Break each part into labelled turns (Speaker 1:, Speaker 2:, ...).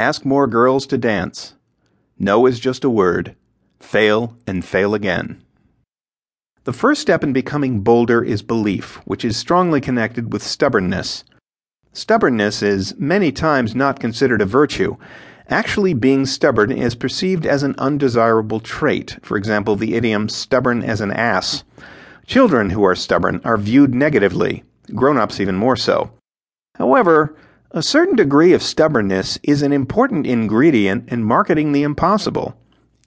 Speaker 1: Ask more girls to dance. No is just a word. Fail and fail again. The first step in becoming bolder is belief, which is strongly connected with stubbornness. Stubbornness is many times not considered a virtue. Actually, being stubborn is perceived as an undesirable trait. For example, the idiom stubborn as an ass. Children who are stubborn are viewed negatively, grown ups even more so. However, a certain degree of stubbornness is an important ingredient in marketing the impossible.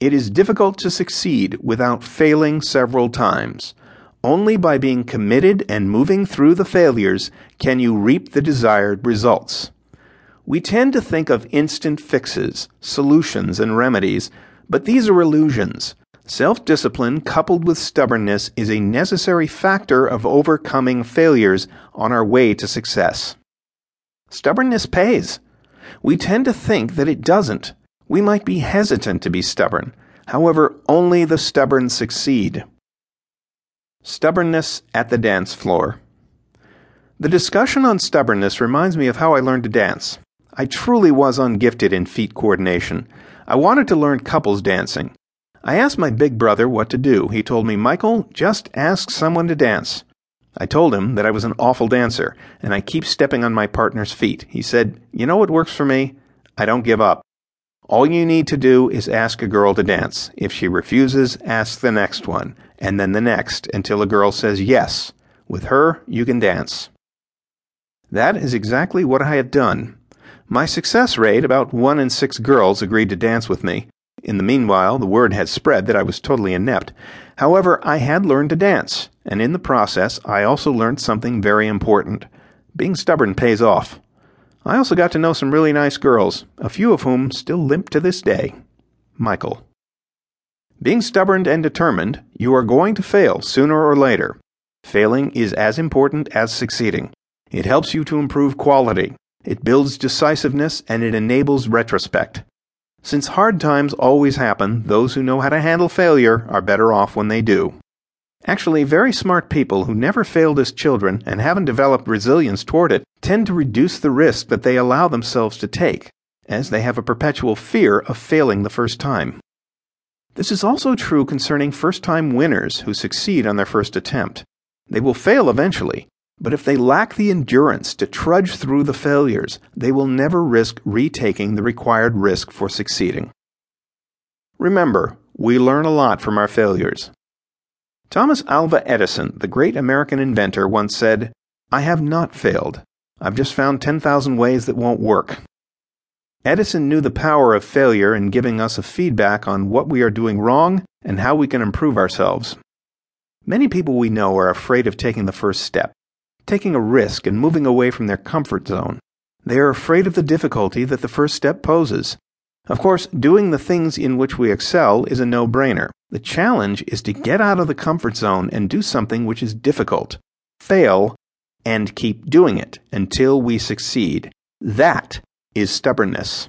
Speaker 1: It is difficult to succeed without failing several times. Only by being committed and moving through the failures can you reap the desired results. We tend to think of instant fixes, solutions, and remedies, but these are illusions. Self discipline coupled with stubbornness is a necessary factor of overcoming failures on our way to success. Stubbornness pays. We tend to think that it doesn't. We might be hesitant to be stubborn. However, only the stubborn succeed. Stubbornness at the dance floor. The discussion on stubbornness reminds me of how I learned to dance. I truly was ungifted in feet coordination. I wanted to learn couples dancing. I asked my big brother what to do. He told me, Michael, just ask someone to dance. I told him that I was an awful dancer, and I keep stepping on my partner's feet. He said, You know what works for me? I don't give up. All you need to do is ask a girl to dance. If she refuses, ask the next one, and then the next, until a girl says yes. With her, you can dance. That is exactly what I had done. My success rate, about one in six girls agreed to dance with me. In the meanwhile, the word had spread that I was totally inept. However, I had learned to dance, and in the process, I also learned something very important. Being stubborn pays off. I also got to know some really nice girls, a few of whom still limp to this day. Michael. Being stubborn and determined, you are going to fail sooner or later. Failing is as important as succeeding. It helps you to improve quality, it builds decisiveness, and it enables retrospect. Since hard times always happen, those who know how to handle failure are better off when they do. Actually, very smart people who never failed as children and haven't developed resilience toward it tend to reduce the risk that they allow themselves to take, as they have a perpetual fear of failing the first time. This is also true concerning first time winners who succeed on their first attempt. They will fail eventually, but if they lack the endurance to trudge through the failures, they will never risk retaking the required risk for succeeding. Remember, we learn a lot from our failures. Thomas Alva Edison, the great American inventor, once said, I have not failed. I've just found 10,000 ways that won't work. Edison knew the power of failure in giving us a feedback on what we are doing wrong and how we can improve ourselves. Many people we know are afraid of taking the first step taking a risk and moving away from their comfort zone. They are afraid of the difficulty that the first step poses. Of course, doing the things in which we excel is a no brainer. The challenge is to get out of the comfort zone and do something which is difficult, fail, and keep doing it until we succeed. That is stubbornness.